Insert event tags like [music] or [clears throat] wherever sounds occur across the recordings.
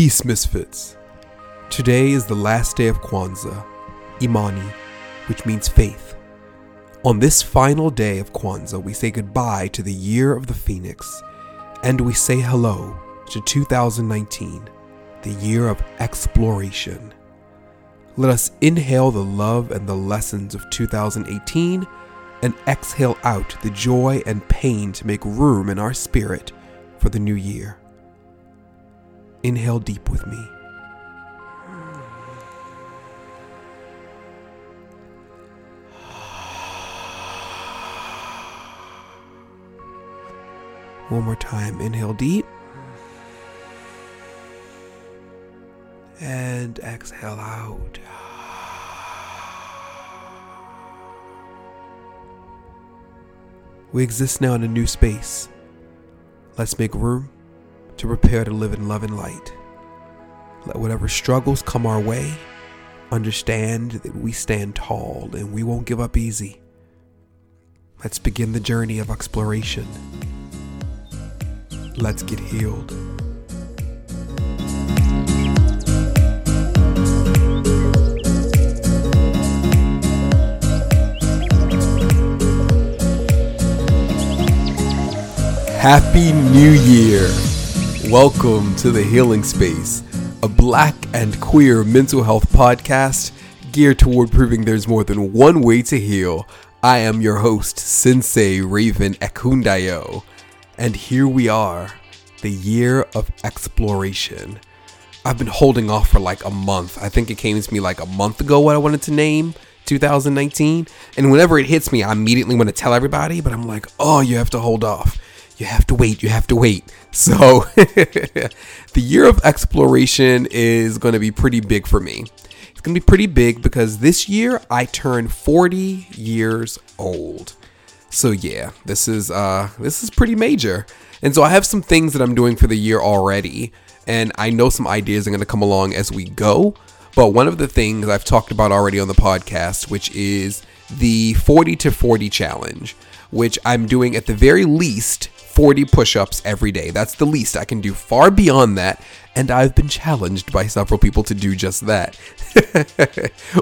Peace, Misfits. Today is the last day of Kwanzaa, Imani, which means faith. On this final day of Kwanzaa, we say goodbye to the year of the Phoenix, and we say hello to 2019, the year of exploration. Let us inhale the love and the lessons of 2018 and exhale out the joy and pain to make room in our spirit for the new year. Inhale deep with me. One more time. Inhale deep. And exhale out. We exist now in a new space. Let's make room to prepare to live in love and light. Let whatever struggles come our way understand that we stand tall and we won't give up easy. Let's begin the journey of exploration. Let's get healed. Happy New Year! Welcome to the Healing Space, a black and queer mental health podcast geared toward proving there's more than one way to heal. I am your host, Sensei Raven Ekundayo, and here we are, the year of exploration. I've been holding off for like a month. I think it came to me like a month ago what I wanted to name 2019. And whenever it hits me, I immediately want to tell everybody, but I'm like, oh, you have to hold off you have to wait, you have to wait. [laughs] So, [laughs] the year of exploration is going to be pretty big for me. It's going to be pretty big because this year I turn 40 years old. So yeah, this is uh this is pretty major. And so I have some things that I'm doing for the year already, and I know some ideas are going to come along as we go. But one of the things I've talked about already on the podcast, which is the 40 to 40 challenge, which I'm doing at the very least 40 push ups every day. That's the least I can do. Far beyond that, and I've been challenged by several people to do just that. [laughs]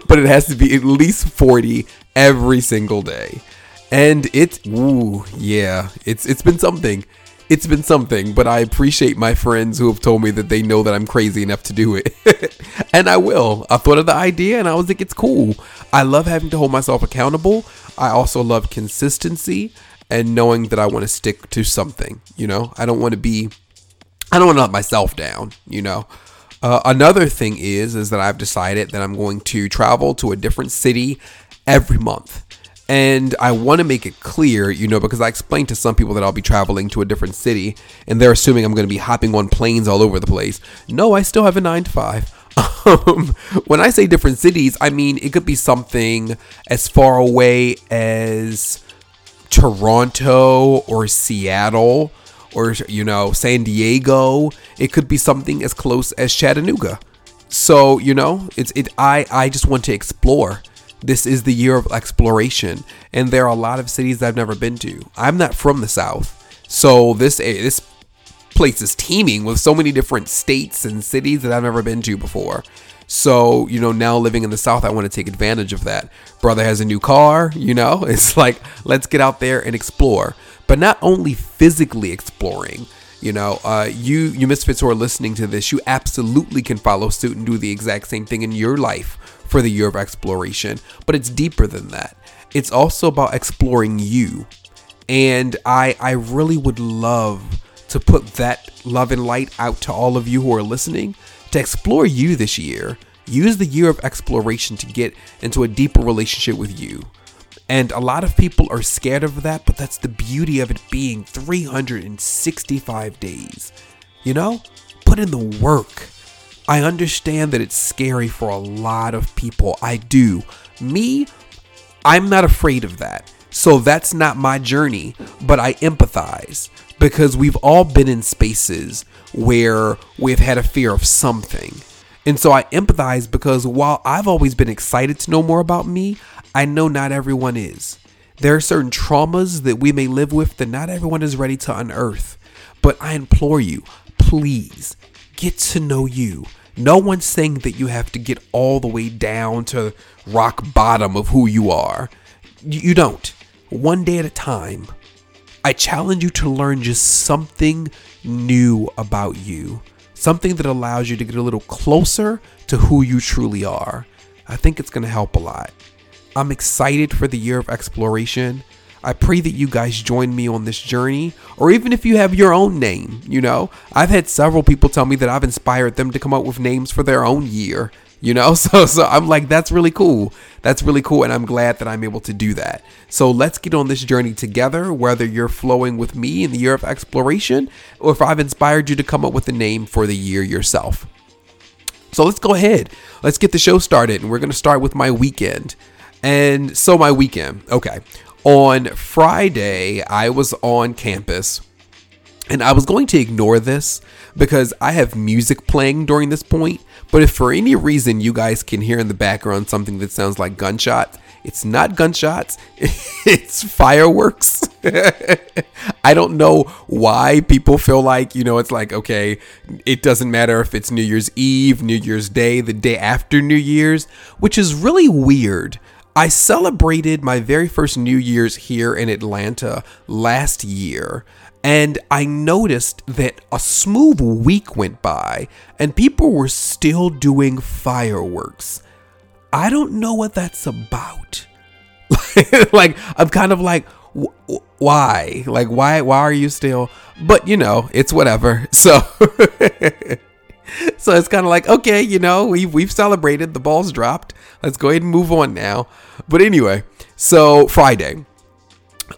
but it has to be at least 40 every single day. And it's ooh, yeah, it's it's been something. It's been something, but I appreciate my friends who have told me that they know that I'm crazy enough to do it. [laughs] and I will. I thought of the idea and I was like, it's cool. I love having to hold myself accountable. I also love consistency and knowing that I want to stick to something. You know, I don't want to be, I don't want to let myself down. You know. Uh, another thing is is that I've decided that I'm going to travel to a different city every month. And I want to make it clear, you know, because I explained to some people that I'll be traveling to a different city and they're assuming I'm going to be hopping on planes all over the place. No, I still have a nine to five. [laughs] Um, when I say different cities, I mean it could be something as far away as Toronto or Seattle or you know San Diego. It could be something as close as Chattanooga. So you know, it's it. I I just want to explore. This is the year of exploration, and there are a lot of cities I've never been to. I'm not from the South, so this eh, this place is teeming with so many different states and cities that I've never been to before. So, you know, now living in the South, I want to take advantage of that. Brother has a new car, you know, [laughs] it's like, let's get out there and explore. But not only physically exploring, you know, uh, you, you misfits who are listening to this, you absolutely can follow suit and do the exact same thing in your life for the year of exploration. But it's deeper than that. It's also about exploring you. And I, I really would love to put that love and light out to all of you who are listening to explore you this year. Use the year of exploration to get into a deeper relationship with you. And a lot of people are scared of that, but that's the beauty of it being 365 days. You know, put in the work. I understand that it's scary for a lot of people. I do. Me, I'm not afraid of that. So that's not my journey, but I empathize because we've all been in spaces where we've had a fear of something. And so I empathize because while I've always been excited to know more about me, I know not everyone is. There are certain traumas that we may live with that not everyone is ready to unearth. But I implore you, please get to know you. No one's saying that you have to get all the way down to rock bottom of who you are. You don't. One day at a time. I challenge you to learn just something new about you, something that allows you to get a little closer to who you truly are. I think it's going to help a lot. I'm excited for the year of exploration. I pray that you guys join me on this journey, or even if you have your own name, you know. I've had several people tell me that I've inspired them to come up with names for their own year, you know. [laughs] So so I'm like that's really cool. That's really cool and I'm glad that I'm able to do that. So let's get on this journey together whether you're flowing with me in the year of exploration or if I've inspired you to come up with a name for the year yourself. So let's go ahead. Let's get the show started and we're going to start with my weekend. And so my weekend. Okay. On Friday, I was on campus and I was going to ignore this because I have music playing during this point. But if for any reason you guys can hear in the background something that sounds like gunshots, it's not gunshots, [laughs] it's fireworks. [laughs] I don't know why people feel like, you know, it's like, okay, it doesn't matter if it's New Year's Eve, New Year's Day, the day after New Year's, which is really weird I celebrated my very first New Year's here in Atlanta last year, and I noticed that a smooth week went by and people were still doing fireworks. I don't know what that's about. [laughs] like, I'm kind of like, why? Like, why? Why are you still? But you know, it's whatever. [laughs] So. so it's kind of like, okay, you know, we've, we've celebrated, the ball's dropped. Let's go ahead and move on now. But anyway, so Friday.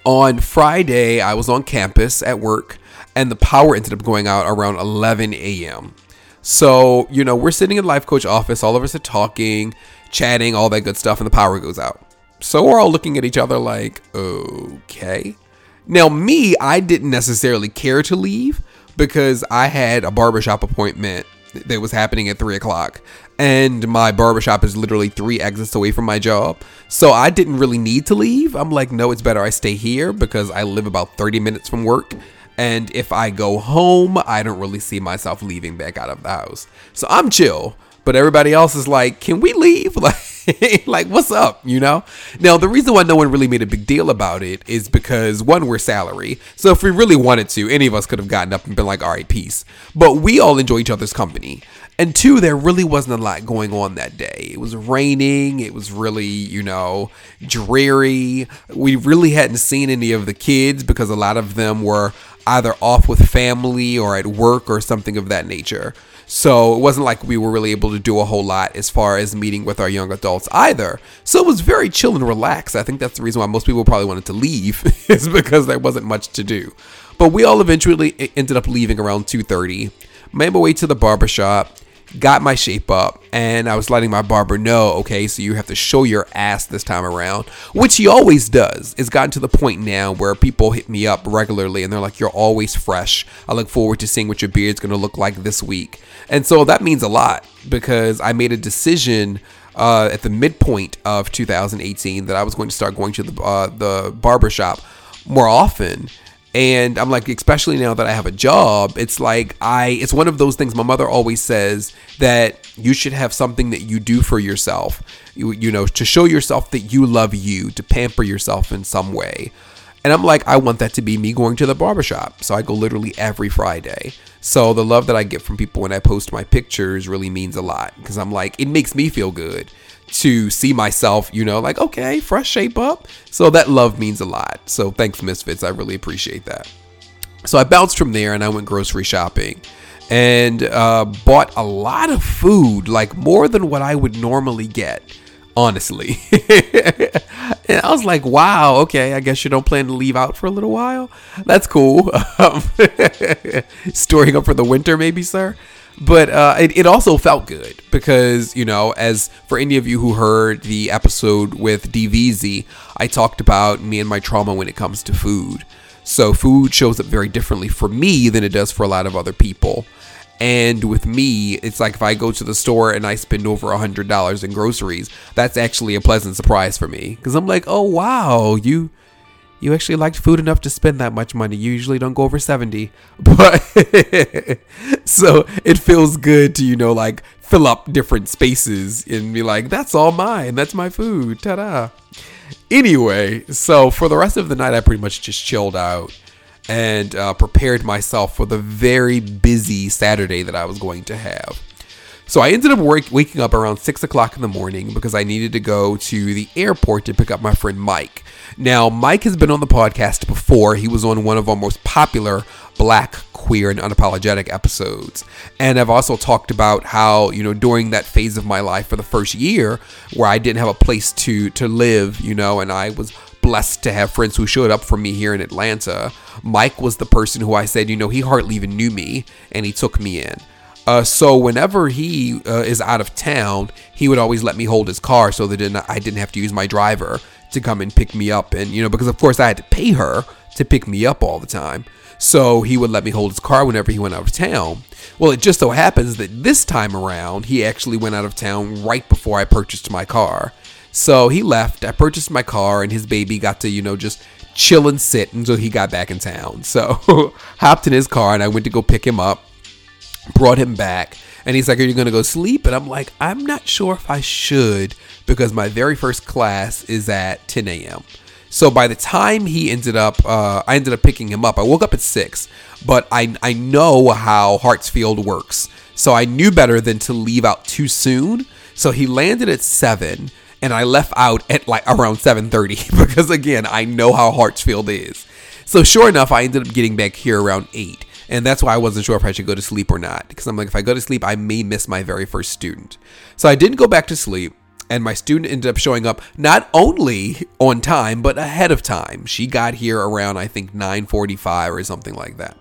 On Friday, I was on campus at work, and the power ended up going out around 11 a.m. So, you know, we're sitting in the life coach office, all of us are talking, chatting, all that good stuff, and the power goes out. So we're all looking at each other like, okay. Now, me, I didn't necessarily care to leave because I had a barbershop appointment that was happening at three o'clock. And my barbershop is literally three exits away from my job. So I didn't really need to leave. I'm like, no, it's better I stay here because I live about 30 minutes from work. And if I go home, I don't really see myself leaving back out of the house. So I'm chill. But everybody else is like, can we leave? [laughs] Like, like what's up? You know? Now, the reason why no one really made a big deal about it is because one, we're salary. So if we really wanted to, any of us could have gotten up and been like, all right, peace. But we all enjoy each other's company. And two, there really wasn't a lot going on that day. It was raining. It was really, you know, dreary. We really hadn't seen any of the kids because a lot of them were either off with family or at work or something of that nature. So it wasn't like we were really able to do a whole lot as far as meeting with our young adults either. So it was very chill and relaxed. I think that's the reason why most people probably wanted to leave [laughs] is because there wasn't much to do. But we all eventually ended up leaving around 2:30. Made my way to the barbershop got my shape up and I was letting my barber know, okay, so you have to show your ass this time around, which he always does. It's gotten to the point now where people hit me up regularly and they're like, you're always fresh. I look forward to seeing what your beard's going to look like this week. And so that means a lot because I made a decision uh, at the midpoint of 2018 that I was going to start going to the, uh, the barbershop more often and i'm like especially now that i have a job it's like i it's one of those things my mother always says that you should have something that you do for yourself. You, you know to show yourself that you love you to pamper yourself in some way. And i'm like i want that to be me going to the barbershop so i go literally every friday. So the love that i get from people when i post my pictures really means a lot because i'm like it makes me feel good to see myself, you know, like, okay, fresh shape up. So that love means a lot. So thanks, Misfits. I really appreciate that. So I bounced from there and I went grocery shopping and uh, bought a lot of food, like more than what I would normally get, honestly. [laughs] and I was like, wow, okay, I guess you don't plan to leave out for a little while. That's cool. [laughs] Um, [laughs] storing up for the winter, maybe, sir but uh, it, it also felt good because you know as for any of you who heard the episode with dvz i talked about me and my trauma when it comes to food. So food shows up very differently for me than it does for a lot of other people. And with me it's like if i go to the store and i spend over a hundred dollars in groceries that's actually a pleasant surprise for me. Because i'm like oh wow you you actually liked food enough to spend that much money. You usually don't go over 70. [laughs] But [laughs] so it feels good to, you know, like fill up different spaces and be like, that's all mine. That's my food. Ta da. Anyway, so for the rest of the night, I pretty much just chilled out and uh, prepared myself for the very busy Saturday that I was going to have. So I ended up work, waking up around six o'clock in the morning because I needed to go to the airport to pick up my friend Mike. Now, Mike has been on the podcast before. He was on one of our most popular black, queer, and unapologetic episodes. And I've also talked about how, you know, during that phase of my life for the first year where I didn't have a place to to live, you know, and I was blessed to have friends who showed up for me here in Atlanta. Mike was the person who I said, you know, he hardly even knew me and he took me in. Uh, so whenever he uh, is out of town, he would always let me hold his car so that I didn't have to use my driver to come and pick me up. And, you know, because of course I had to pay her to pick me up all the time. So he would let me hold his car whenever he went out of town. Well, it just so happens that this time around, he actually went out of town right before I purchased my car. So he left, I purchased my car, and his baby got to, you know, just chill and sit until he got back in town. So [laughs] hopped in his car and I went to go pick him up brought him back and he's like are you going to go sleep? And i'm like i'm not sure if i should because my very first class is at 10 a.m so by the time he ended up uh, i ended up picking him up. I woke up at 6 but I, I know how hartsfield works. So i knew better than to leave out too soon. So he landed at 7 and i left out at like around 7.30 [laughs] because again i know how hartsfield is. So sure enough i ended up getting back here around 8 and that's why I wasn't sure if I should go to sleep or not. Because I'm like, if I go to sleep, I may miss my very first student. So I didn't go back to sleep. And my student ended up showing up not only on time, but ahead of time. She got here around, I think, 945 or something like that.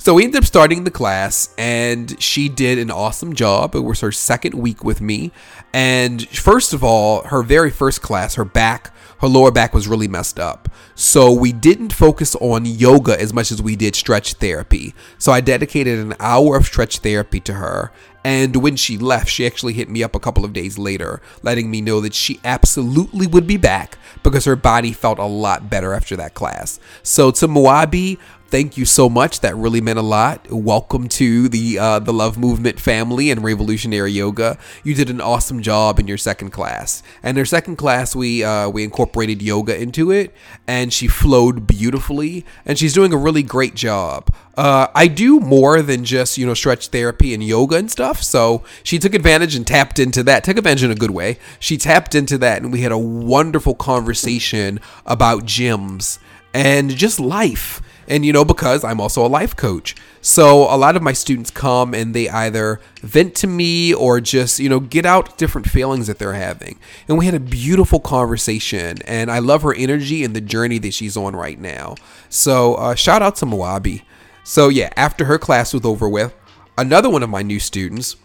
So we ended up starting the class, and she did an awesome job. It was her second week with me. And first of all, her very first class, her back her lower back was really messed up. So we didn't focus on yoga as much as we did stretch therapy. So I dedicated an hour of stretch therapy to her. And when she left, she actually hit me up a couple of days later, letting me know that she absolutely would be back because her body felt a lot better after that class. So to Moabi, thank you so much. That really meant a lot. Welcome to the uh, the Love Movement family and Revolutionary Yoga. You did an awesome job in your second class. And her second class, we uh, we incorporated yoga into it, and she flowed beautifully. And she's doing a really great job. Uh, I do more than just you know stretch therapy and yoga and stuff. So she took advantage and tapped into that. Took advantage in a good way. She tapped into that, and we had a wonderful conversation about gyms and just life and you know, because I'm also a life coach. So a lot of my students come and they either vent to me or just, you know, get out different feelings that they're having. And we had a beautiful conversation and I love her energy and the journey that she's on right now. So uh, shout out to Moabi. So yeah, after her class was over with, another one of my new students,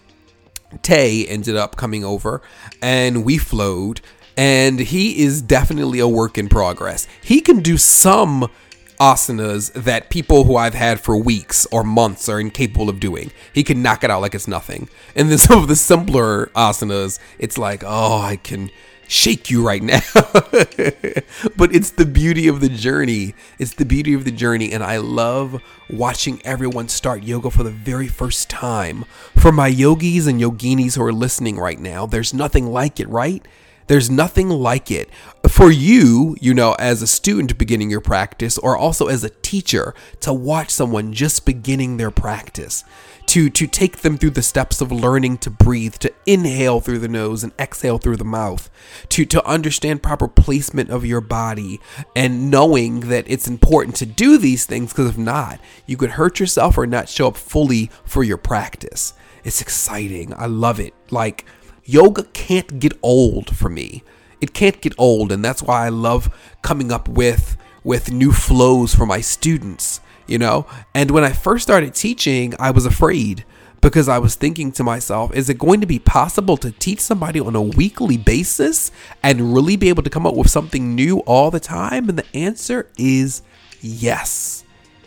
Tay, ended up coming over and we flowed. And he is definitely a work in progress. He can do some asanas that people who I've had for weeks or months are incapable of doing. He can knock it out like it's nothing. And then some of the simpler asanas, it's like, oh, I can shake you right now. [laughs] but it's the beauty of the journey. It's the beauty of the journey. And I love watching everyone start yoga for the very first time. For my yogis and yoginis who are listening right now, there's nothing like it, right? There's nothing like it for you, you know, as a student beginning your practice or also as a teacher to watch someone just beginning their practice. To, to take them through the steps of learning to breathe, to inhale through the nose and exhale through the mouth, to, to understand proper placement of your body, and knowing that it's important to do these things because if not, you could hurt yourself or not show up fully for your practice. It's exciting. I love it. Like, yoga can't get old for me. It can't get old, and that's why I love coming up with with new flows for my students, you know? And when I first started teaching, I was afraid because I was thinking to myself, is it going to be possible to teach somebody on a weekly basis and really be able to come up with something new all the time? And the answer is yes.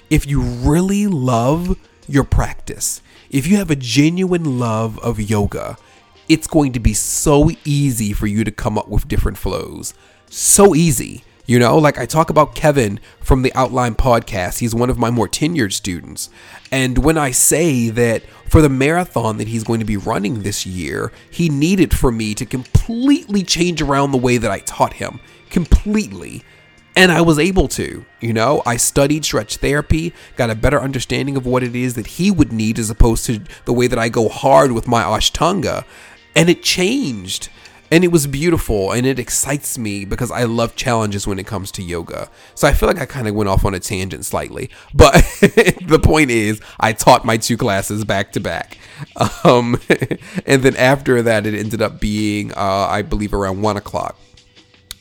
If you really love your practice, if you have a genuine love of yoga, it's going to be so easy for you to come up with different flows. So easy. You know, like I talk about Kevin from the Outline podcast. He's one of my more tenured students. And when I say that for the marathon that he's going to be running this year, he needed for me to completely change around the way that I taught him. Completely. And I was able to, you know, I studied stretch therapy, got a better understanding of what it is that he would need as opposed to the way that I go hard with my Ashtanga. And it changed and it was beautiful and it excites me because I love challenges when it comes to yoga. So I feel like I kind of went off on a tangent slightly, but [laughs] the point is I taught my two classes back to back. Um, [laughs] and then after that, it ended up being, uh, I believe, around one o'clock.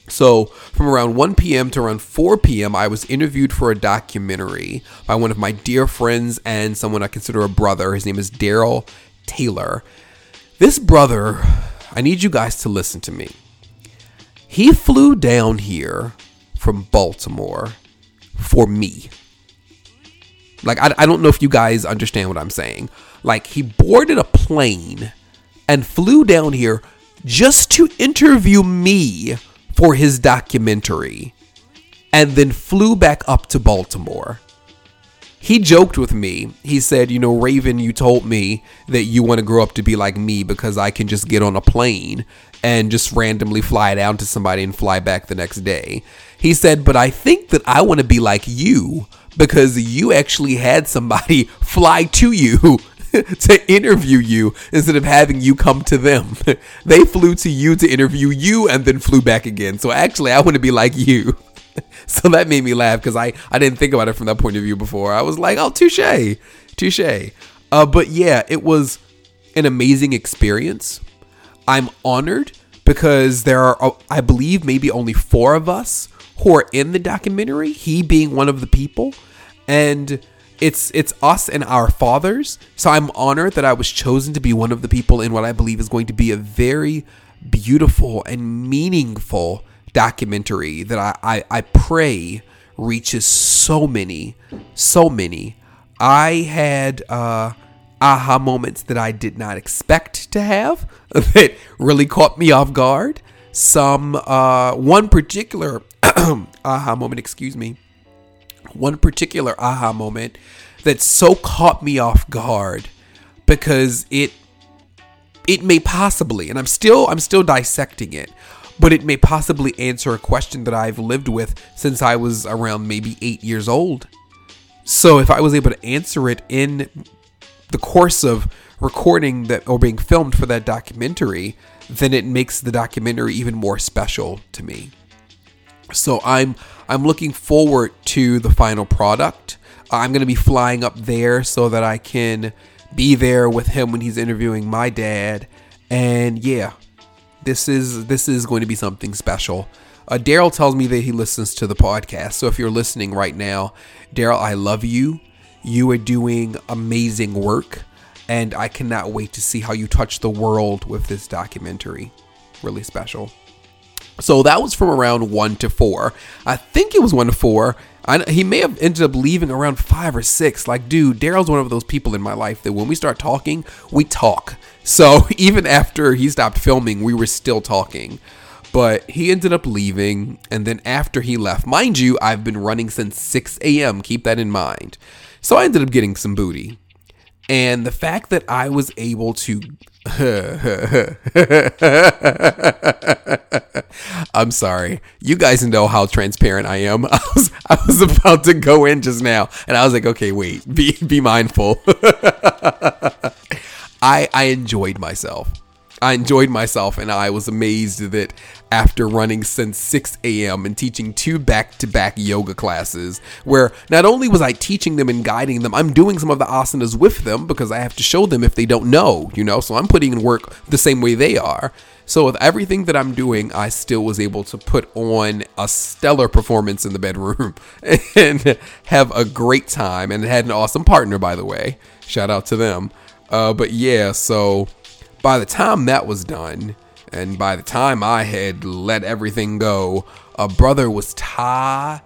So, from around 1 p.m. to around 4 p.m., I was interviewed for a documentary by one of my dear friends and someone I consider a brother. His name is Daryl Taylor. This brother I need you guys to listen to me. He flew down here from Baltimore for me. Like, I, I don't know if you guys understand what I'm saying. Like, he boarded a plane and flew down here just to interview me for his documentary and then flew back up to Baltimore he joked with me. He said, You know, Raven, you told me that you want to grow up to be like me because I can just get on a plane and just randomly fly down to somebody and fly back the next day. He said, But I think that I want to be like you because you actually had somebody [laughs] fly to you [laughs] to interview you instead of having you come to them. [laughs] they flew to you to interview you and then flew back again. So actually, I want to be like you. [laughs] so that made me laugh because I, I didn't think about it from that point of view before. I was like, oh, touche, touche. Uh, but yeah, it was an amazing experience. I'm honored because there are, uh, I believe, maybe only four of us who are in the documentary. He being one of the people, and it's it's us and our fathers. So I'm honored that I was chosen to be one of the people in what I believe is going to be a very beautiful and meaningful documentary that I, I, I pray reaches so many, so many. I had uh, aha moments that I did not expect to have [laughs] that really caught me off guard. Some, uh, one particular [clears throat] aha moment, excuse me, one particular aha moment that so caught me off guard because it it may possibly and i'm still i'm still dissecting it but it may possibly answer a question that I've lived with since I was around maybe eight years old. So if I was able to answer it in the course of recording that or being filmed for that documentary, then it makes the documentary even more special to me. So I'm I'm looking forward to the final product. I'm going to be flying up there so that I can be there with him when he's interviewing my dad. And yeah, this is this is going to be something special. Uh, Daryl tells me that he listens to the podcast. So if you're listening right now, Daryl, I love you. You are doing amazing work, and I cannot wait to see how you touch the world with this documentary. Really special. So that was from around one to four. I think it was one to four. I, he may have ended up leaving around five or six. Like, dude, Daryl's one of those people in my life that when we start talking, we talk. So [laughs] even after he stopped filming, we were still talking. But he ended up leaving, and then after he left, mind you, I've been running since 6 a.m. Keep that in mind. So I ended up getting some booty. And the fact that I was able to. [laughs] I'm sorry. You guys know how transparent I am. [laughs] I was I was about to go in just now and I was like, "Okay, wait. Be be mindful." [laughs] I I enjoyed myself. I enjoyed myself and I was amazed that after running since 6 a.m. and teaching two back to back yoga classes, where not only was I teaching them and guiding them, I'm doing some of the asanas with them because I have to show them if they don't know, you know, so I'm putting in work the same way they are. So, with everything that I'm doing, I still was able to put on a stellar performance in the bedroom [laughs] and have a great time and had an awesome partner, by the way. Shout out to them. Uh, but yeah, so by the time that was done, and by the time I had let everything go, a brother was tired.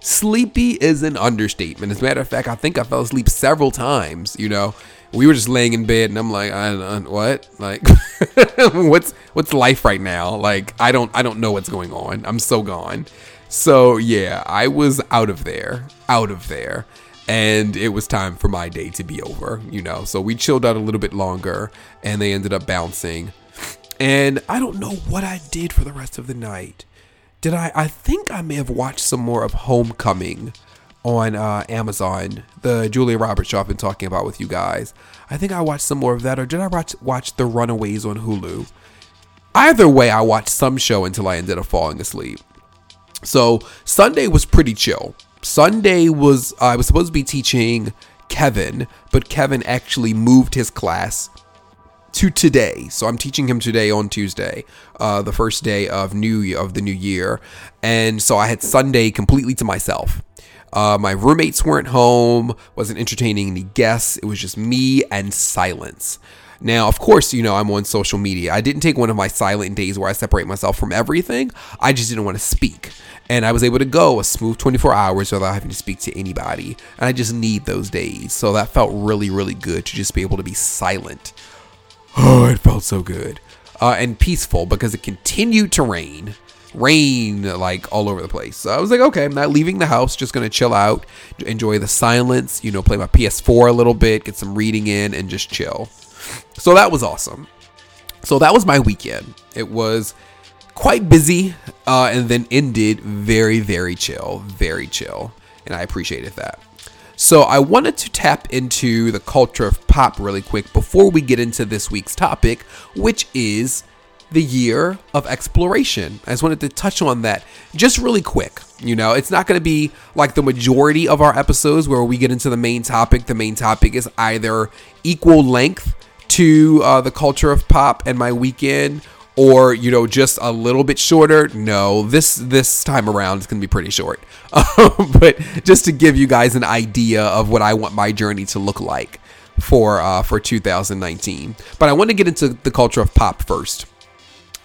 Sleepy is an understatement. As a matter of fact, I think I fell asleep several times. You know, we were just laying in bed, and I'm like, I, I, what? Like, [laughs] what's what's life right now? Like, I don't I don't know what's going on. I'm so gone. So yeah, I was out of there, out of there, and it was time for my day to be over. You know, so we chilled out a little bit longer, and they ended up bouncing. And I don't know what I did for the rest of the night. Did I? I think I may have watched some more of Homecoming on uh, Amazon, the Julia Roberts show I've been talking about with you guys. I think I watched some more of that, or did I watch watch The Runaways on Hulu? Either way, I watched some show until I ended up falling asleep. So Sunday was pretty chill. Sunday was I was supposed to be teaching Kevin, but Kevin actually moved his class to today. So I'm teaching him today on Tuesday, uh, the first day of new of the new year, and so I had Sunday completely to myself. Uh, my roommates weren't home, wasn't entertaining any guests. It was just me and silence. Now, of course, you know, I'm on social media. I didn't take one of my silent days where I separate myself from everything. I just didn't want to speak. And I was able to go a smooth 24 hours without having to speak to anybody. And I just need those days. So that felt really, really good to just be able to be silent. [sighs] Oh, it felt so good. Uh, and peaceful because it continued to rain rain like all over the place. So I was like, okay, I'm not leaving the house, just gonna chill out, enjoy the silence, you know, play my PS4 a little bit, get some reading in, and just chill. So that was awesome. So that was my weekend. It was quite busy uh, and then ended very, very chill, very chill. And I appreciated that. So I wanted to tap into the culture of pop really quick before we get into this week's topic, which is the year of exploration. I just wanted to touch on that just really quick. You know, it's not going to be like the majority of our episodes where we get into the main topic. The main topic is either equal length to uh, the culture of pop and my weekend or you know just a little bit shorter no this this time around is going to be pretty short. [laughs] But just to give you guys an idea of what i want my journey to look like for uh, for 2019 but i want to get into the culture of pop first.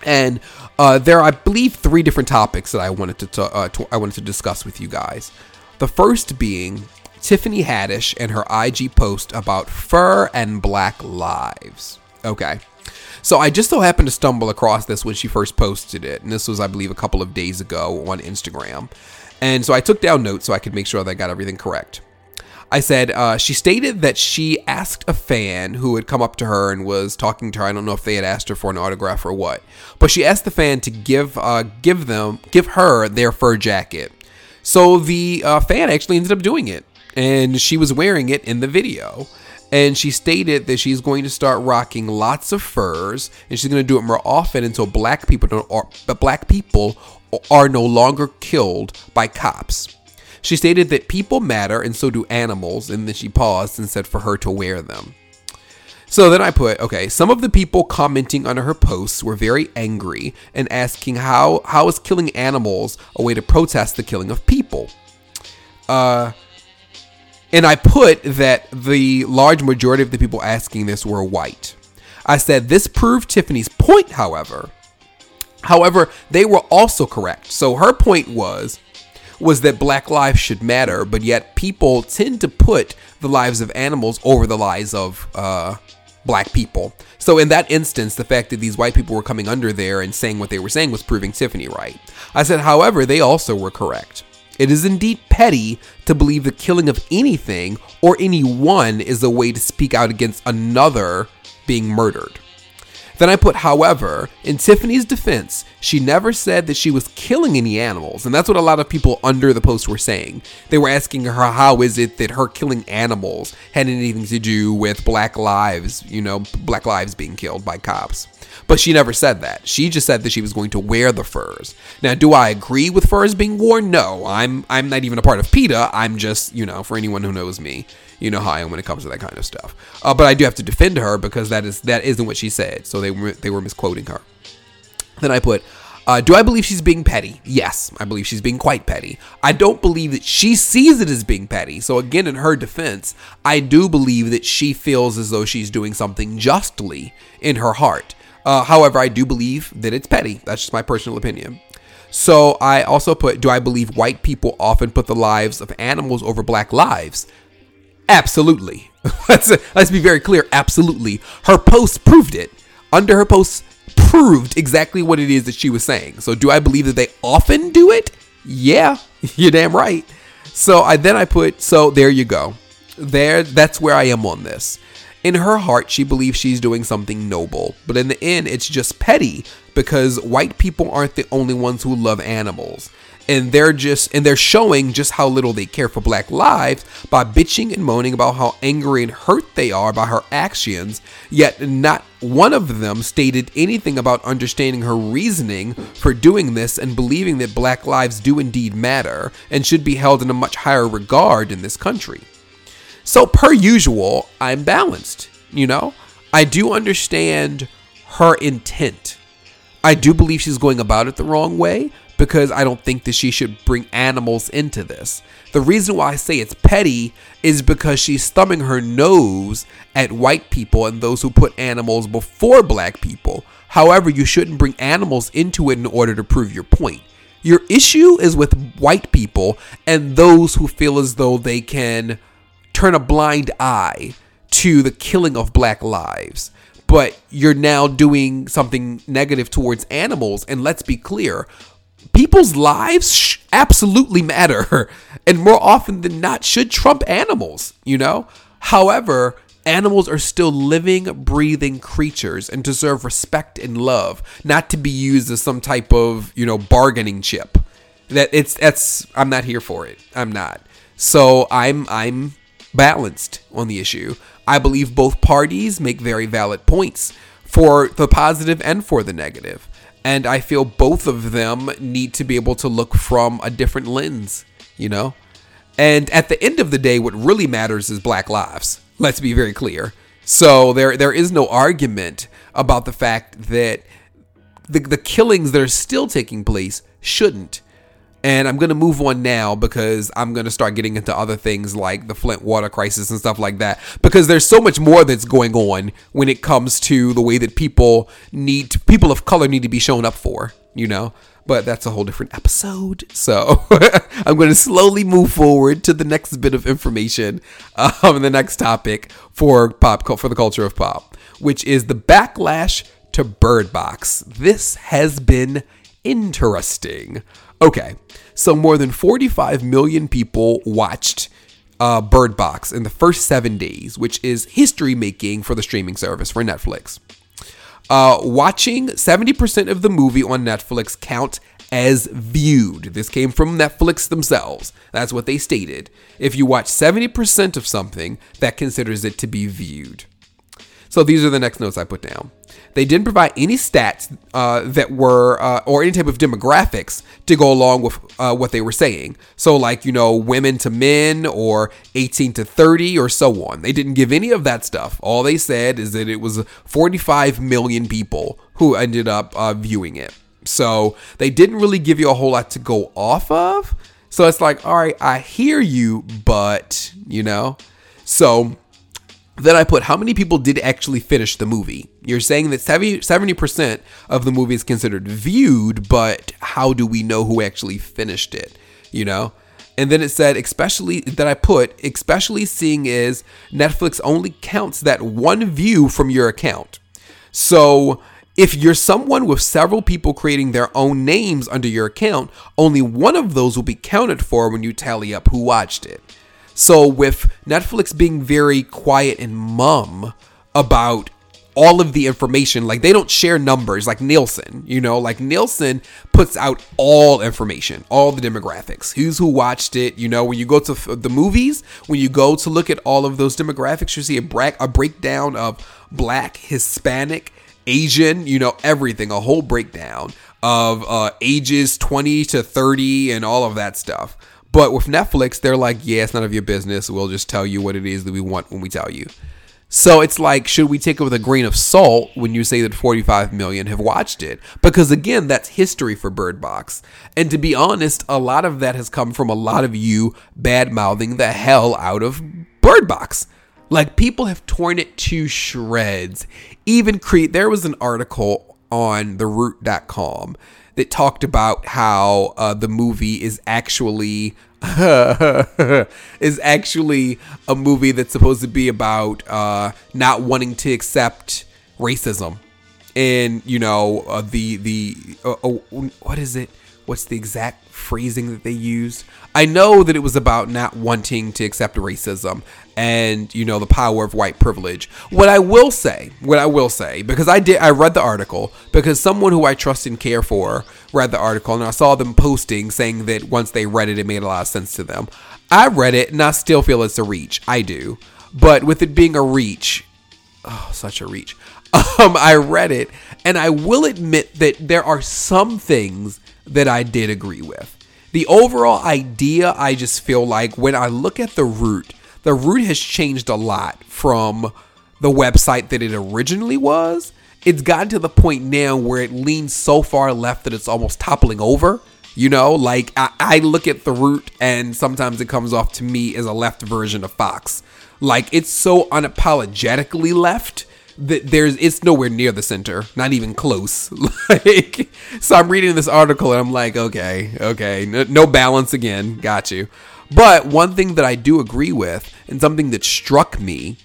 And uh, there are, I believe, three different topics that I wanted to, uh, to, I wanted to discuss with you guys. The first being Tiffany Haddish and her IG post about fur and Black lives. Okay. So I just so happened to stumble across this when she first posted it, and this was, I believe, a couple of days ago on Instagram. And so I took down notes so I could make sure that I got everything correct. I said uh, she stated that she asked a fan who had come up to her and was talking to her. I don't know if they had asked her for an autograph or what, but she asked the fan to give uh, give them give her their fur jacket. So the uh, fan actually ended up doing it, and she was wearing it in the video. And she stated that she's going to start rocking lots of furs, and she's going to do it more often until black people don't, or, black people are no longer killed by cops. She stated that people matter and so do animals, and then she paused and said for her to wear them. So then I put, okay, some of the people commenting under her posts were very angry and asking how how is killing animals a way to protest the killing of people? Uh and I put that the large majority of the people asking this were white. I said this proved Tiffany's point, however. However, they were also correct. So her point was was that black lives should matter, but yet people tend to put the lives of animals over the lives of uh, black people. So in that instance, the fact that these white people were coming under there and saying what they were saying was proving Tiffany right. I said, however, they also were correct. It is indeed petty to believe the killing of anything or anyone is a way to speak out against another being murdered. Then I put, however, in Tiffany's defense, she never said that she was killing any animals. And that's what a lot of people under the post were saying. They were asking her, how is it that her killing animals had anything to do with black lives, you know, black lives being killed by cops? But she never said that. She just said that she was going to wear the furs. Now, do I agree with furs being worn? No. I'm I'm not even a part of PETA. I'm just, you know, for anyone who knows me, you know how I am when it comes to that kind of stuff. Uh, but I do have to defend her because that is that isn't what she said. So they were they were misquoting her. Then I put, uh, do I believe she's being petty? Yes, I believe she's being quite petty. I don't believe that she sees it as being petty. So again, in her defense, I do believe that she feels as though she's doing something justly in her heart. Uh, however, I do believe that it's petty. That's just my personal opinion. So I also put, do I believe white people often put the lives of animals over black lives? Absolutely. [laughs] let's let's be very clear. Absolutely, her post proved it. Under her post proved exactly what it is that she was saying. So do I believe that they often do it? Yeah, [laughs] you're damn right. So I then I put so there you go. There that's where I am on this. In her heart, she believes she's doing something noble, but in the end, it's just petty because white people aren't the only ones who love animals. And they're just and they're showing just how little they care for black lives by bitching and moaning about how angry and hurt they are by her actions, yet not one of them stated anything about understanding her reasoning for doing this and believing that black lives do indeed matter and should be held in a much higher regard in this country. So, per usual, I'm balanced. You know, I do understand her intent. I do believe she's going about it the wrong way because I don't think that she should bring animals into this. The reason why I say it's petty is because she's thumbing her nose at white people and those who put animals before black people. However, you shouldn't bring animals into it in order to prove your point. Your issue is with white people and those who feel as though they can turn a blind eye to the killing of black lives. But you're now doing something negative towards animals. And let's be clear people's lives absolutely matter. [laughs] And more often than not, should trump animals, you know? However, animals are still living, breathing creatures and deserve respect and love, not to be used as some type of, you know, bargaining chip. That it's that's I'm not here for it. I'm not. So I'm I'm balanced on the issue. I believe both parties make very valid points for the positive and for the negative. And I feel both of them need to be able to look from a different lens, you know? And at the end of the day, what really matters is black lives. Let's be very clear. So there there is no argument about the fact that the, the killings that are still taking place shouldn't. And I'm going to move on now because I'm going to start getting into other things like the Flint water crisis and stuff like that. Because there's so much more that's going on when it comes to the way that people need, to, people of color need to be shown up for, you know? But that's a whole different episode. So [laughs] I'm going to slowly move forward to the next bit of information, um, the next topic for pop, for the culture of pop, which is the backlash to Bird Box. This has been interesting. Okay, so more than 45 million people watched uh, Bird Box in the first seven days, which is history making for the streaming service for Netflix. Uh, watching 70% of the movie on Netflix count as viewed. This came from Netflix themselves. That's what they stated. If you watch 70% of something, that considers it to be viewed. So these are the next notes I put down. They didn't provide any stats uh, that were, uh, or any type of demographics to go along with uh, what they were saying. So, like, you know, women to men or 18 to 30 or so on. They didn't give any of that stuff. All they said is that it was 45 million people who ended up uh, viewing it. So, they didn't really give you a whole lot to go off of. So, it's like, all right, I hear you, but, you know. So, then I put how many people did actually finish the movie. You're saying that 70, percent of the movie is considered viewed, but how do we know who actually finished it? You know? And then it said, especially that I put, especially seeing is Netflix only counts that one view from your account. So if you're someone with several people creating their own names under your account, only one of those will be counted for when you tally up who watched it. So with Netflix being very quiet and mum about all of the information, like they don't share numbers like Nielsen, you know, like Nielsen puts out all information, all the demographics, who's who watched it, you know, when you go to the movies, when you go to look at all of those demographics, you see a, bra- a breakdown of black, Hispanic, Asian, you know, everything, a whole breakdown of uh, ages 20 to 30 and all of that stuff. But with Netflix, they're like, yeah, it's none of your business. We'll just tell you what it is that we want when we tell you. So it's like, should we take it with a grain of salt when you say that 45 million have watched it? Because again, that's history for Bird Box. And to be honest, a lot of that has come from a lot of you bad mouthing the hell out of Bird Box. Like people have torn it to shreds. Even create, there was an article on theroot.com that talked about how uh, the movie is actually [laughs] is actually a movie that's supposed to be about uh, not wanting to accept racism. And you know uh, the the uh, uh, what is it? What's the exact phrasing that they used? I know that it was about not wanting to accept racism and you know the power of white privilege. What i will say what i will say because i did i read the article because someone who i trust and care for read the article and i saw them posting saying that once they read it it made a lot of sense to them. I read it and i still feel it's a reach. I do. But with it being a reach oh such a reach. [laughs] Um, I read it, and I will admit that there are some things that I did agree with. The overall idea, I just feel like when I look at the root, the root has changed a lot from the website that it originally was. It's gotten to the point now where it leans so far left that it's almost toppling over. You know, like I, I look at the root and sometimes it comes off to me as a left version of Fox. Like it's so unapologetically left that there's it's nowhere near the center, not even close. [laughs] like, so I'm reading this article and I'm like, okay, okay, no, no balance again, got you. But one thing that I do agree with, and something that struck me,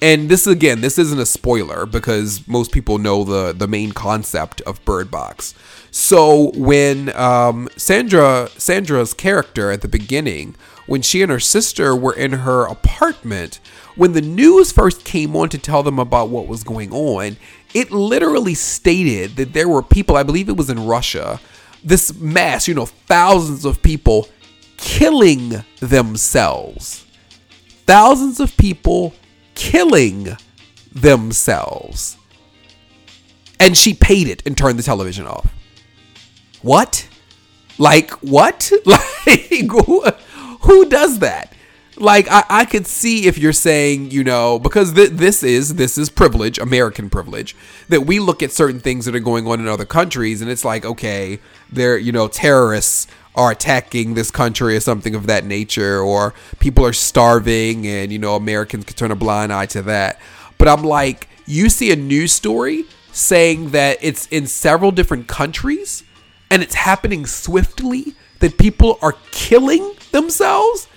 and this again, this isn't a spoiler because most people know the the main concept of Bird Box. So when um, Sandra Sandra's character at the beginning, when she and her sister were in her apartment, when the news first came on to tell them about what was going on, it literally stated that there were people, I believe it was in Russia, this mass, you know, thousands of people killing themselves. Thousands of people killing themselves. And she paid it and turned the television off. What? Like, what? [laughs] Like, who, does that? like I, I could see if you're saying you know because th- this is this is privilege american privilege that we look at certain things that are going on in other countries and it's like okay they're you know terrorists are attacking this country or something of that nature or people are starving and you know americans could turn a blind eye to that but i'm like you see a news story saying that it's in several different countries and it's happening swiftly that people are killing themselves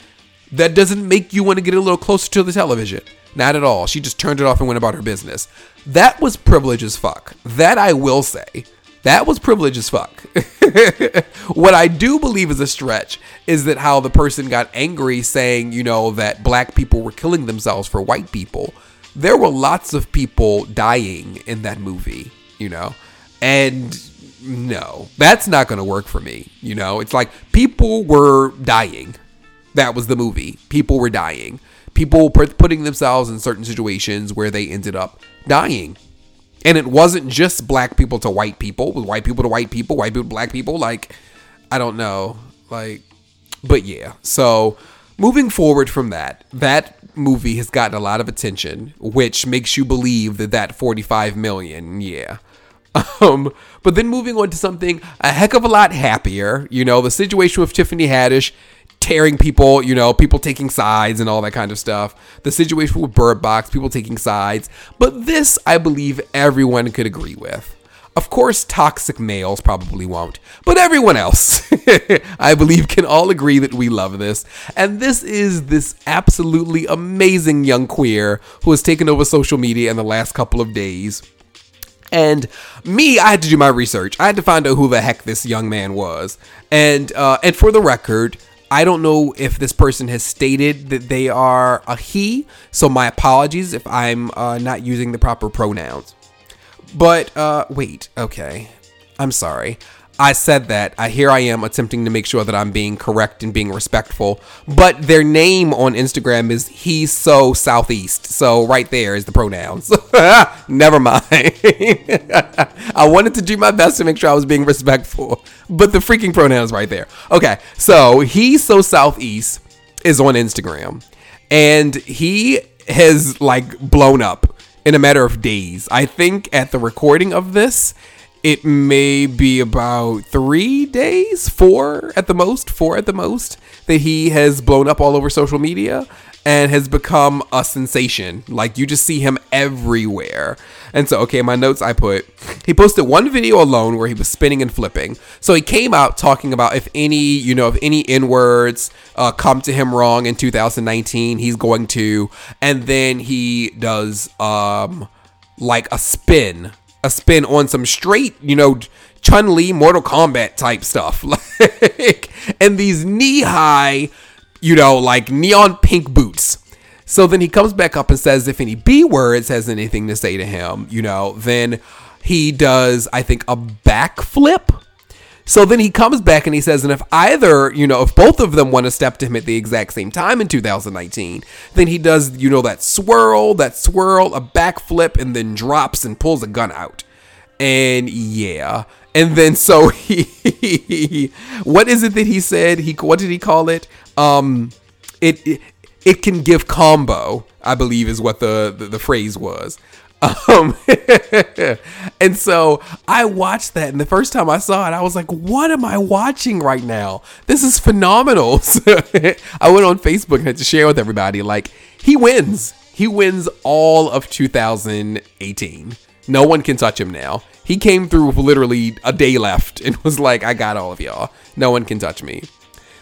that doesn't make you want to get a little closer to the television. Not at all. She just turned it off and went about her business. That was privilege as fuck. That I will say. That was privilege as fuck. [laughs] what I do believe is a stretch is that how the person got angry saying, you know, that black people were killing themselves for white people. There were lots of people dying in that movie, you know? And no, that's not going to work for me, you know? It's like people were dying that was the movie. People were dying. People putting themselves in certain situations where they ended up dying. And it wasn't just black people to white people, with white people to white people, white people to black people. Like, I don't know. Like, but yeah. So moving forward from that, that movie has gotten a lot of attention, which makes you believe that that 45 million, yeah. [laughs] Um, but then moving on to something a heck of a lot happier, you know, the situation with Tiffany Haddish tearing people, you know, people taking sides and all that kind of stuff. The situation with Bird Box, people taking sides. But this, I believe, everyone could agree with. Of course, toxic males probably won't, but everyone else, [laughs] I believe, can all agree that we love this. And this is this absolutely amazing young queer who has taken over social media in the last couple of days. And me, I had to do my research. I had to find out who the heck this young man was. And uh, and for the record, I don't know if this person has stated that they are a he, so my apologies if I'm uh, not using the proper pronouns. But uh, wait, okay, I'm sorry. I said that. I here I am attempting to make sure that I'm being correct and being respectful. But their name on Instagram is he's so southeast. So right there is the pronouns. [laughs] Never mind. [laughs] I wanted to do my best to make sure I was being respectful, but the freaking pronouns right there. Okay, so he's so southeast is on Instagram, and he has like blown up in a matter of days. I think at the recording of this it may be about three days, four at the most, four at the most, that he has blown up all over social media. and has become a sensation. Like you just see him everywhere. And so, okay, my notes I put he posted one video alone where he was spinning and flipping. So he came out talking about if any, you know, if any N words uh, come to him wrong in 2019, he's going to. And then he does um like a spin, a spin on some straight, you know. Chun Li Mortal Kombat type stuff, [laughs] like, and these knee high you know, like neon pink boots. So then he comes back up and says if any B words has anything to say to him, you know, then he does, I think, a backflip. So then he comes back and he says, and if either, you know, if both of them want to step to him at the exact same time in 2019, then he does, you know, that swirl, that swirl, a backflip, and then drops and pulls a gun out. And yeah. And then so [laughs] he, what is it that he said? He, what did he call it? um, it, it it can give combo. I believe is what the the, the phrase was. Um, [laughs] and so I watched that, and the first time I saw it, I was like, "What am I watching right now? This is phenomenal!" [laughs] So [laughs] I went on Facebook and had to share with everybody. Like, he wins. He wins all of 2018. No one can touch him now. He came through with literally a day left and was like, "I got all of y'all. No one can touch me."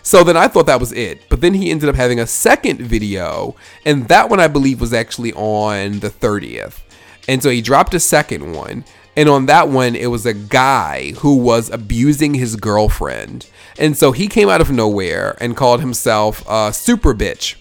So then I thought that was it. But then he ended up having a second video, and that one I believe was actually on the 30th. And so he dropped a second one. And on that one, it was a guy who was abusing his girlfriend. And so he came out of nowhere and called himself a super bitch.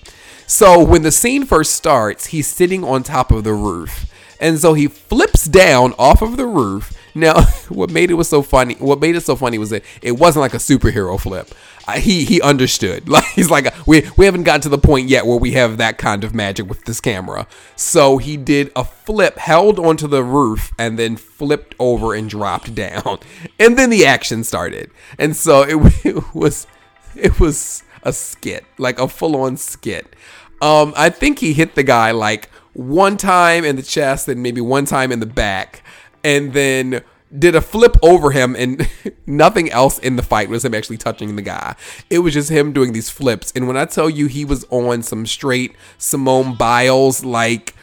So when the scene first starts, he's sitting on top of the roof. And so he flips down off of the roof. Now, [laughs] what made it was so funny, what made it so funny was that it wasn't like a superhero flip he he understood. [laughs] Like he's like we we haven't gotten to the point yet where we have that kind of magic with this camera. So he did a flip, held onto the roof, and then flipped over and dropped [laughs] down, and then the action started. And so it, [laughs] it was it was a skit, like a full on skit. Um, I think he hit the guy like one time in the chest and maybe one time in the back, and then did a flip over him and [laughs] nothing else in the fight was him actually touching the guy. It was just him doing these flips. And when I tell you he was on some straight Simone Biles, like,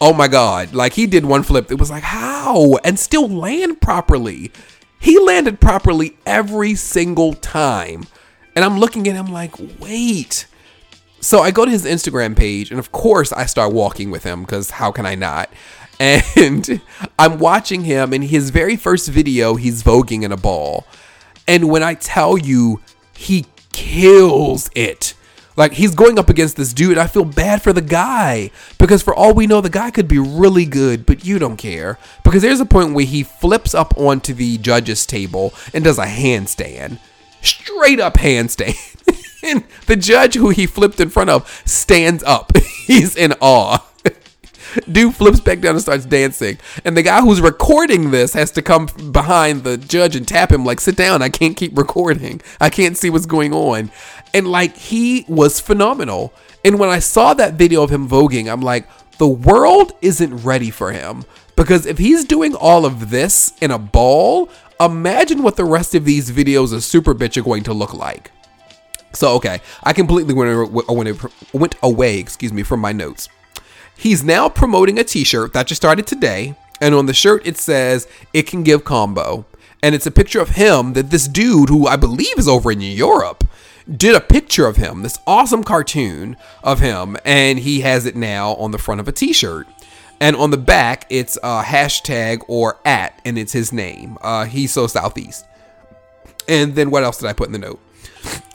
oh my God, like he did one flip. It was like, how? And still land properly. He landed properly every single time. And I'm looking at him like, wait. So I go to his Instagram page, and of course I start walking with him because how can I not? And [laughs] I'm watching him in his very first video, he's voguing in a ball. And when I tell you, he kills it. Like he's going up against this dude. I feel bad for the guy because for all we know, the guy could be really good, but you don't care because there's a point where he flips up onto the judges table and does a handstand, straight up handstand. [laughs] and the judge who he flipped in front of stands up. [laughs] He's in awe. [laughs] Dude flips back down and starts dancing. And the guy who's recording this has to come behind the judge and tap him, like, sit down. I can't keep recording. I can't see what's going on. And like, he was phenomenal. And when I saw that video of him voguing, I'm like, the world isn't ready for him. Because if he's doing all of this in a ball, imagine what the rest of these videos of Super Bitch are going to look like. So okay, I completely went, away, excuse me, from my notes. He's now promoting a t-shirt that just started today, and on the shirt it says it can give combo. And it's a picture of him that this dude who I believe is over in Europe did a picture of him, this awesome cartoon of him, and he has it now on the front of a t-shirt. And on the back, it's a hashtag or at, and it's his name. Uh, he's so southeast. And then what else did I put in the note?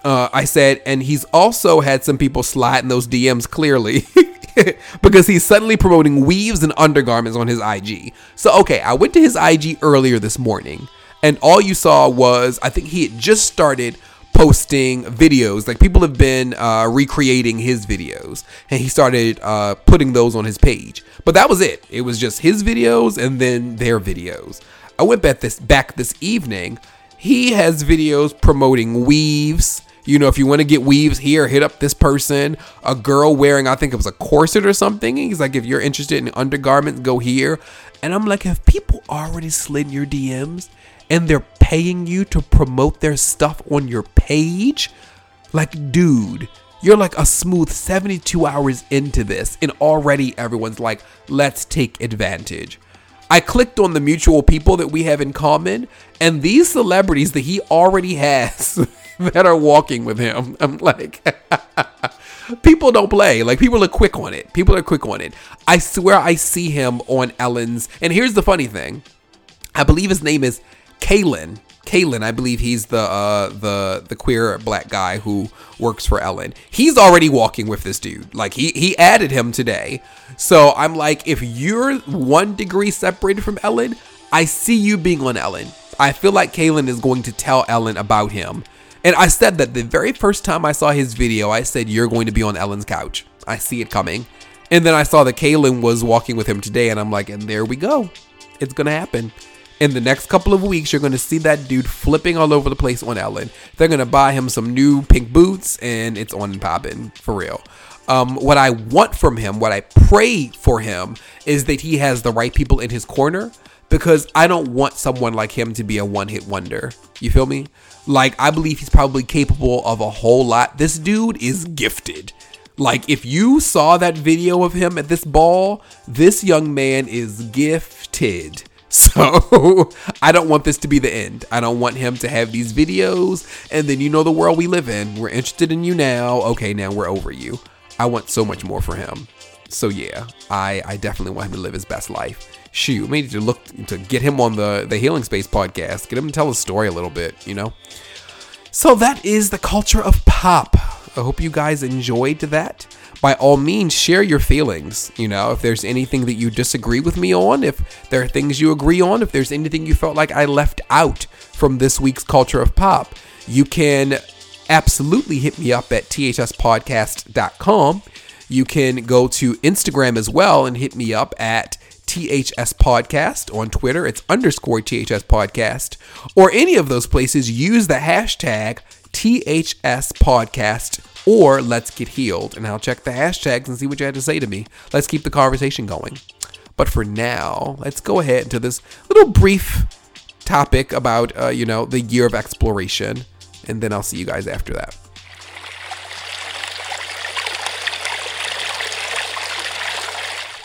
Uh, I said, and he's also had some people slide in those DMs clearly. [laughs] [laughs] because he's suddenly promoting weaves and undergarments on his IG. So, okay, I went to his IG earlier this morning, and all you saw was I think he had just started posting videos. Like people have been uh, recreating his videos, and he started uh, putting those on his page. But that was it. It was just his videos and then their videos. I went back this back this evening. He has videos promoting weaves you know, if you want to get weaves here, hit up this person. A girl wearing, I think it was a corset or something. He's like, if you're interested in undergarments, go here. And I'm like, have people already slid your DMs and they're paying you to promote their stuff on your page? Like, dude, You're like a smooth 72 hours into this, and already everyone's like, let's take advantage. I clicked on the mutual people that we have in common, and these celebrities that he already has [laughs] [laughs] that are walking with him. [laughs] I'm like, [laughs] people don't play. Like people are quick on it. People are quick on it. I swear I see him on Ellen's. And here's the funny thing. I believe his name is Kalen. Kalen, I believe he's the uh, the the queer black guy who works for Ellen. He's already walking with this dude. Like he he added him today. So I'm like, if you're one degree separated from Ellen, I see you being on Ellen. I feel like Kalen is going to tell Ellen about him. And I said that the very first time I saw his video, I said, You're going to be on Ellen's couch. I see it coming. And then I saw that Kalen was walking with him today, and I'm like, And there we go. It's going to happen. In the next couple of weeks, you're going to see that dude flipping all over the place on Ellen. They're going to buy him some new pink boots, and it's on and popping for real. Um, what I want from him, what I pray for him, is that he has the right people in his corner because I don't want someone like him to be a one hit wonder. You feel me? Like, I believe he's probably capable of a whole lot. This dude is gifted. Like, if you saw that video of him at this ball, this young man is gifted. [laughs] So I don't want this to be the end. I don't want him to have these videos and then you know the world we live in. We're interested in you now. Okay, now we're over you. I want so much more for him. So yeah, I, I definitely want him to live his best life shoot, we need to look to get him on the the Healing Space podcast. Get him to tell his story a little bit, you know. So that is the culture of pop. I hope you guys enjoyed that. By all means, share your feelings. You know, if there's anything that you disagree with me on, if there are things you agree on, if there's anything you felt like I left out from this week's culture of pop, you can absolutely hit me up at thspodcast.com. You can go to Instagram as well and hit me up at THS Podcast on Twitter. It's underscore THS Podcast. Or any of those places, use the hashtag THS Podcast or Let's Get Healed. And I'll check the hashtags and see what you had to say to me. Let's keep the conversation going. But for now, let's go ahead into this little brief topic about, uh, you know, the year of exploration. And then I'll see you guys after that.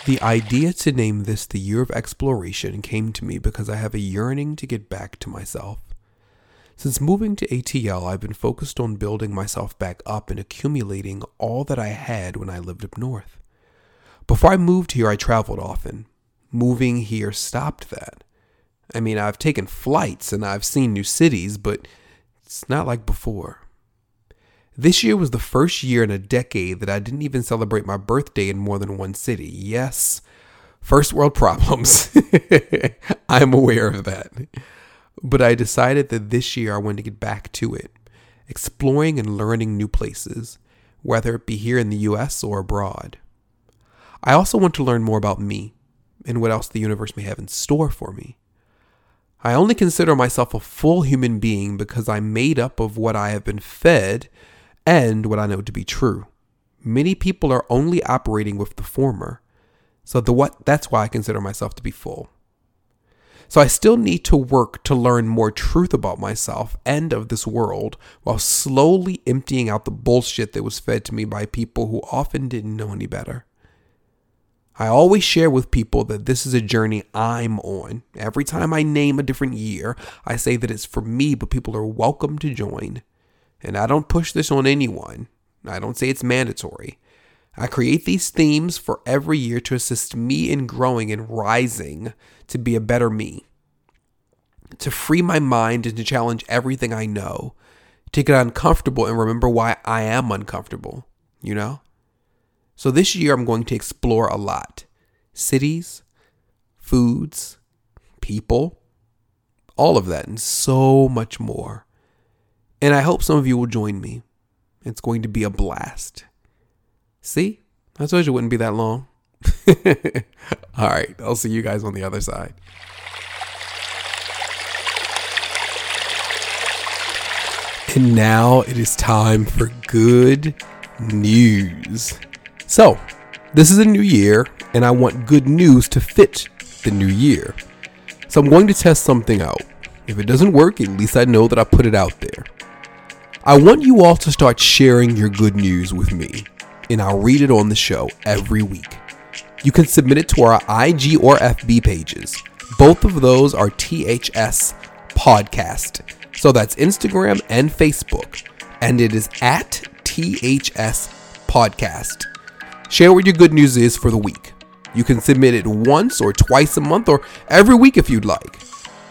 The idea to name this the year of exploration came to me because I have a yearning to get back to myself. Since moving to ATL, I've been focused on building myself back up and accumulating all that I had when I lived up north. Before I moved here, I traveled often. Moving here stopped that. I mean, I've taken flights and I've seen new cities, but it's not like before. This year was the first year in a decade that I didn't even celebrate my birthday in more than one city. Yes, first world problems. [laughs] I'm aware of that. But I decided that this year I wanted to get back to it, exploring and learning new places, whether it be here in the US or abroad. I also want to learn more about me and what else the universe may have in store for me. I only consider myself a full human being because I'm made up of what I have been fed and what I know to be true. Many people are only operating with the former. So the what that's why I consider myself to be full. So I still need to work to learn more truth about myself and of this world while slowly emptying out the bullshit that was fed to me by people who often didn't know any better. I always share with people that this is a journey I'm on. Every time I name a different year, I say that it's for me, but people are welcome to join. And I don't push this on anyone. I don't say it's mandatory. I create these themes for every year to assist me in growing and rising to be a better me. To free my mind and to challenge everything I know. To get uncomfortable and remember why I am uncomfortable, you know? So this year I'm going to explore a lot cities, foods, people, all of that, and so much more. And I hope some of you will join me. It's going to be a blast. See? I told you it wouldn't be that long. [laughs] All right. I'll see you guys on the other side. And now it is time for good news. So, this is a new year, and I want good news to fit the new year. So, I'm going to test something out. If it doesn't work, at least I know that I put it out there. I want you all to start sharing your good news with me, and I'll read it on the show every week. You can submit it to our IG or FB pages. Both of those are THS Podcast. So that's Instagram and Facebook. And it is at THS Podcast. Share what your good news is for the week. You can submit it once or twice a month or every week if you'd like.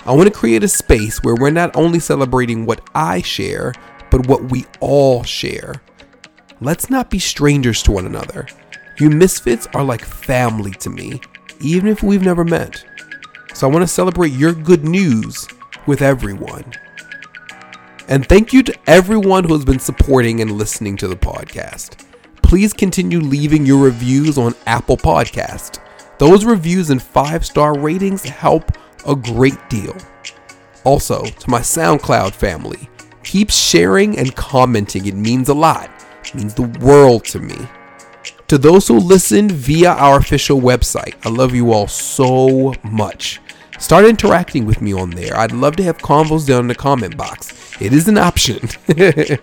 I want to create a space where we're not only celebrating what I share, but what we all share. Let's not be strangers to one another. You misfits are like family to me, even if we've never met. So I want to celebrate your good news with everyone. And thank you to everyone who has been supporting and listening to the podcast. Please continue leaving your reviews on Apple Podcast. Those reviews and five-star ratings help a great deal. Also, to my SoundCloud family, keep sharing and commenting. It means a lot. It means the world to me. To those who listen via our official website, I love you all so much. Start interacting with me on there. I'd love to have convos down in the comment box. It is an option. [laughs]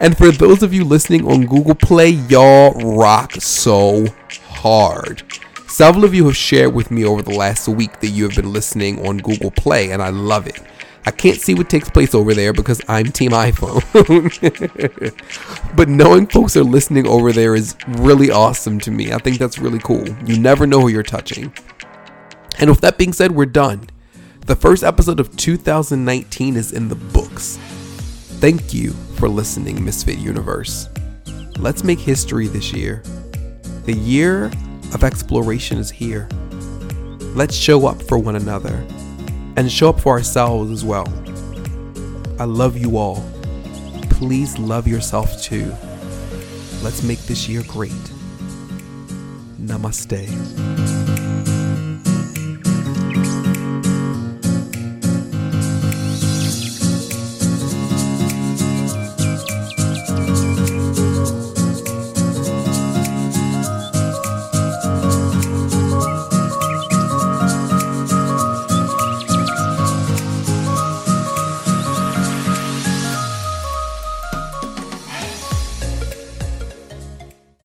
and for those of you listening on Google Play, y'all rock so hard. Several of you have shared with me over the last week that you have been listening on Google Play, and I love it. I can't see what takes place over there because I'm Team iPhone. [laughs] but knowing folks are listening over there is really awesome to me. I think that's really cool. You never know who you're touching. And with that being said, we're done. The first episode of 2019 is in the books. Thank you for listening, Misfit Universe. Let's make history this year. The year of exploration is here. Let's show up for one another and show up for ourselves as well. I love you all. Please love yourself too. Let's make this year great. Namaste.